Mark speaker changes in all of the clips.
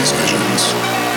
Speaker 1: these visions.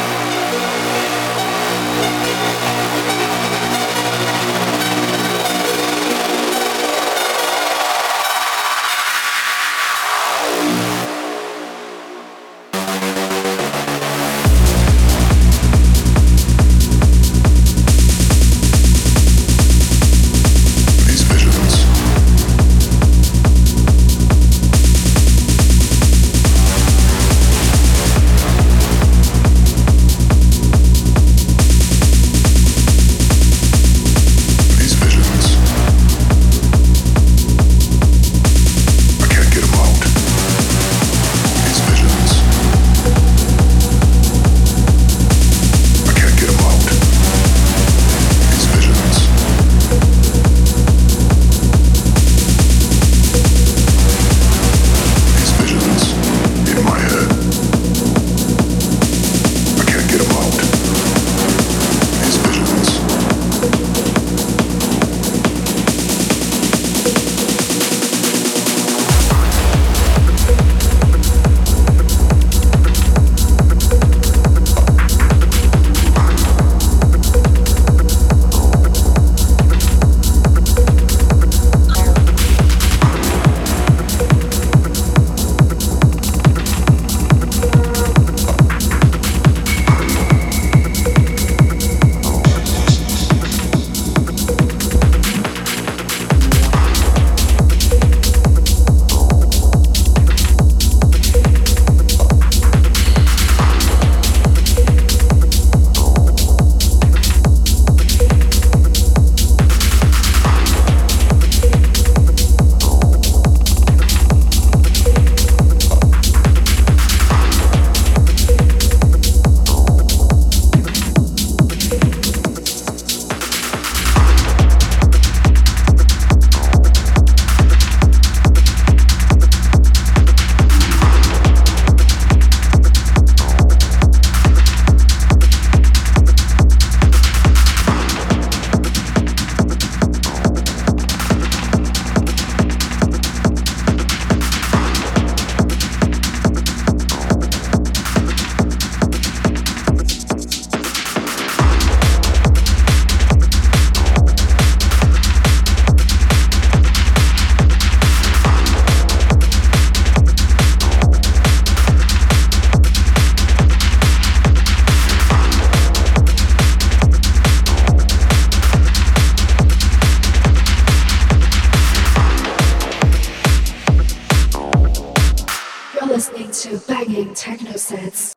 Speaker 1: Techno sets.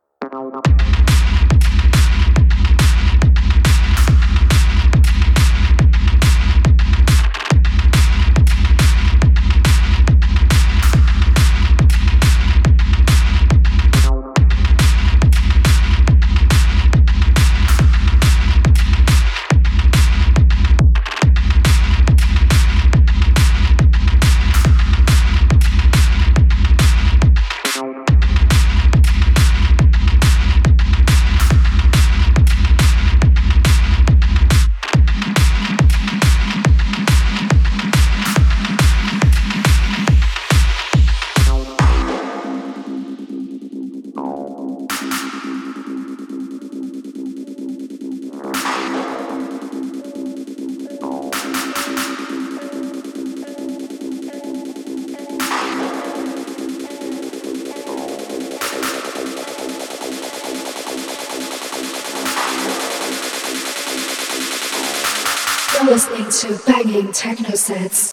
Speaker 1: Techno sets.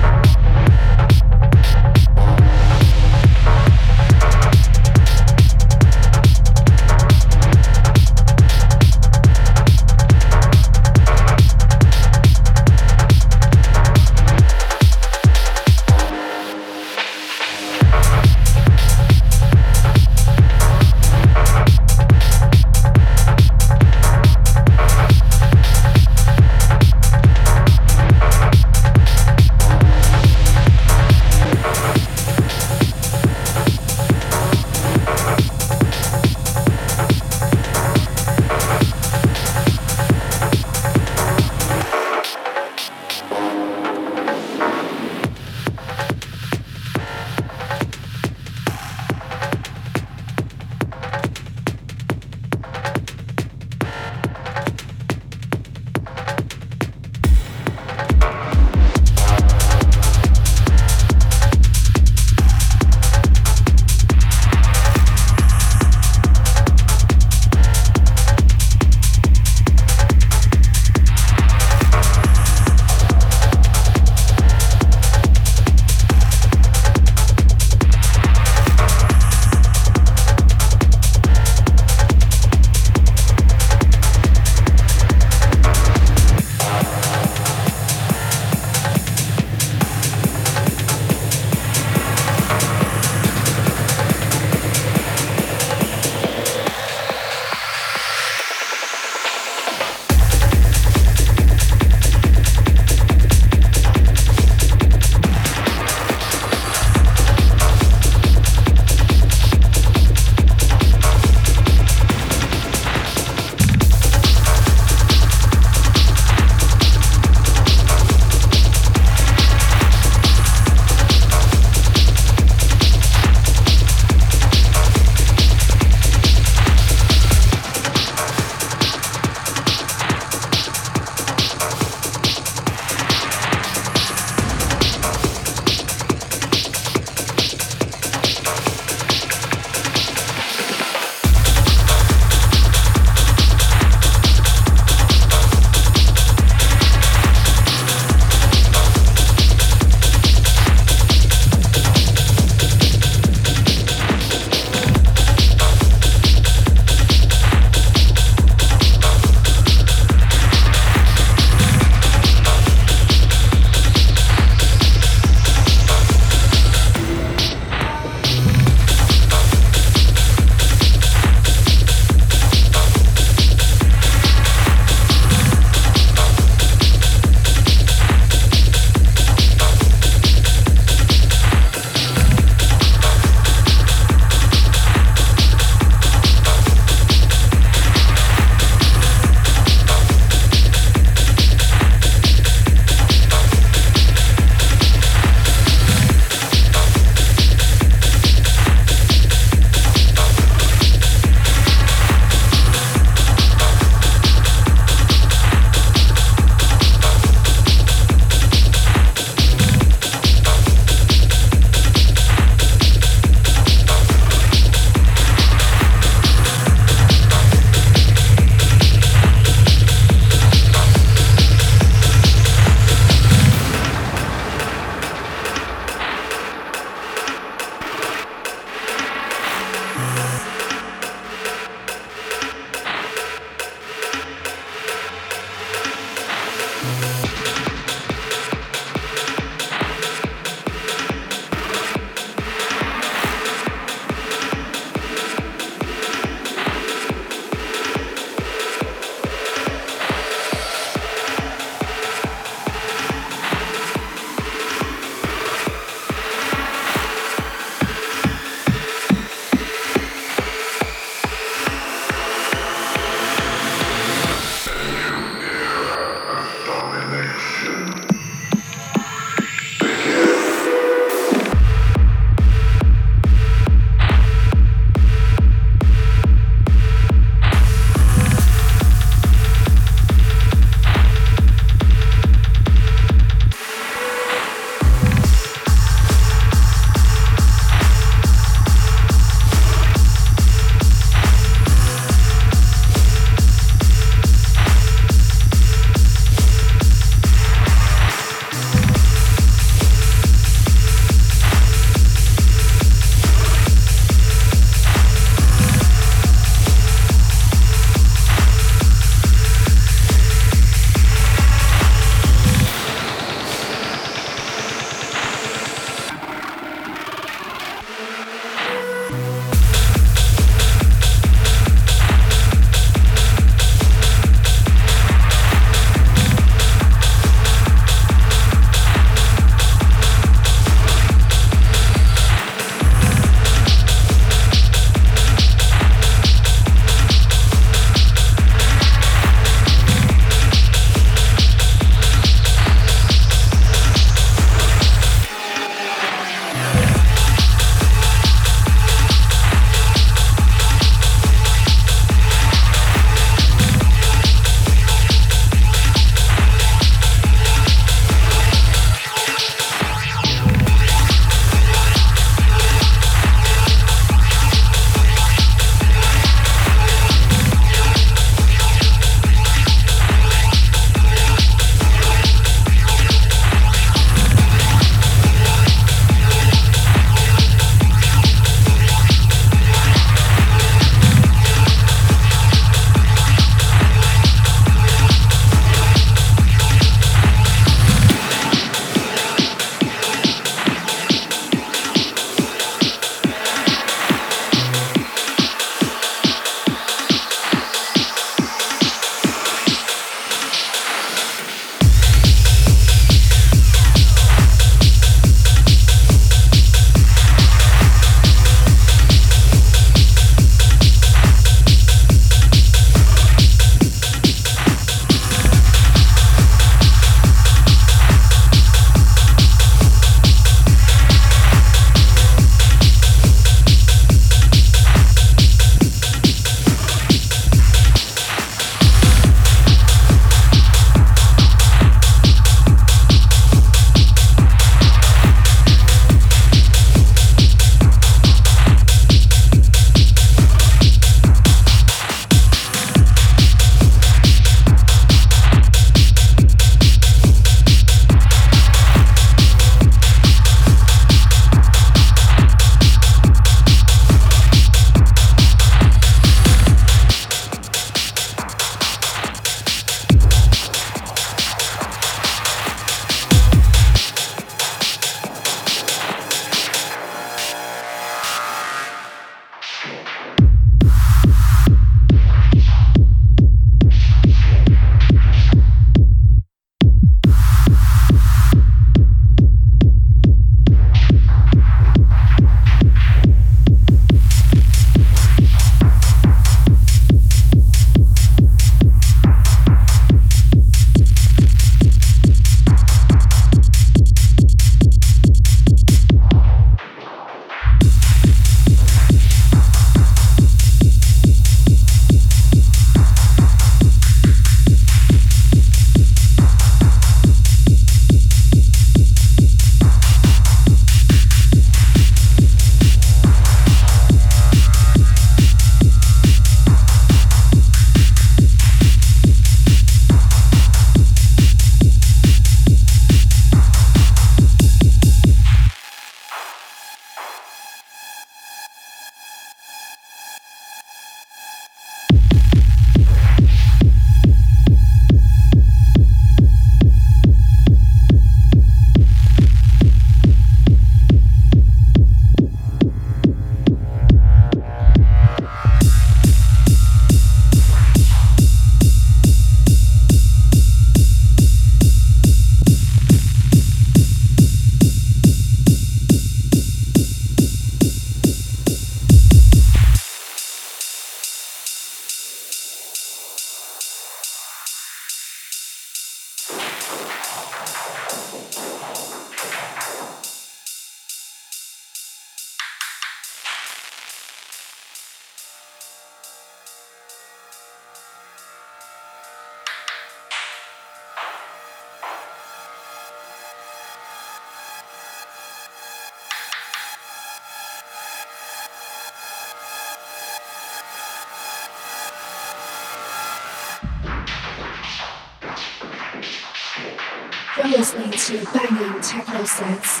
Speaker 1: Listening to banging techno sets.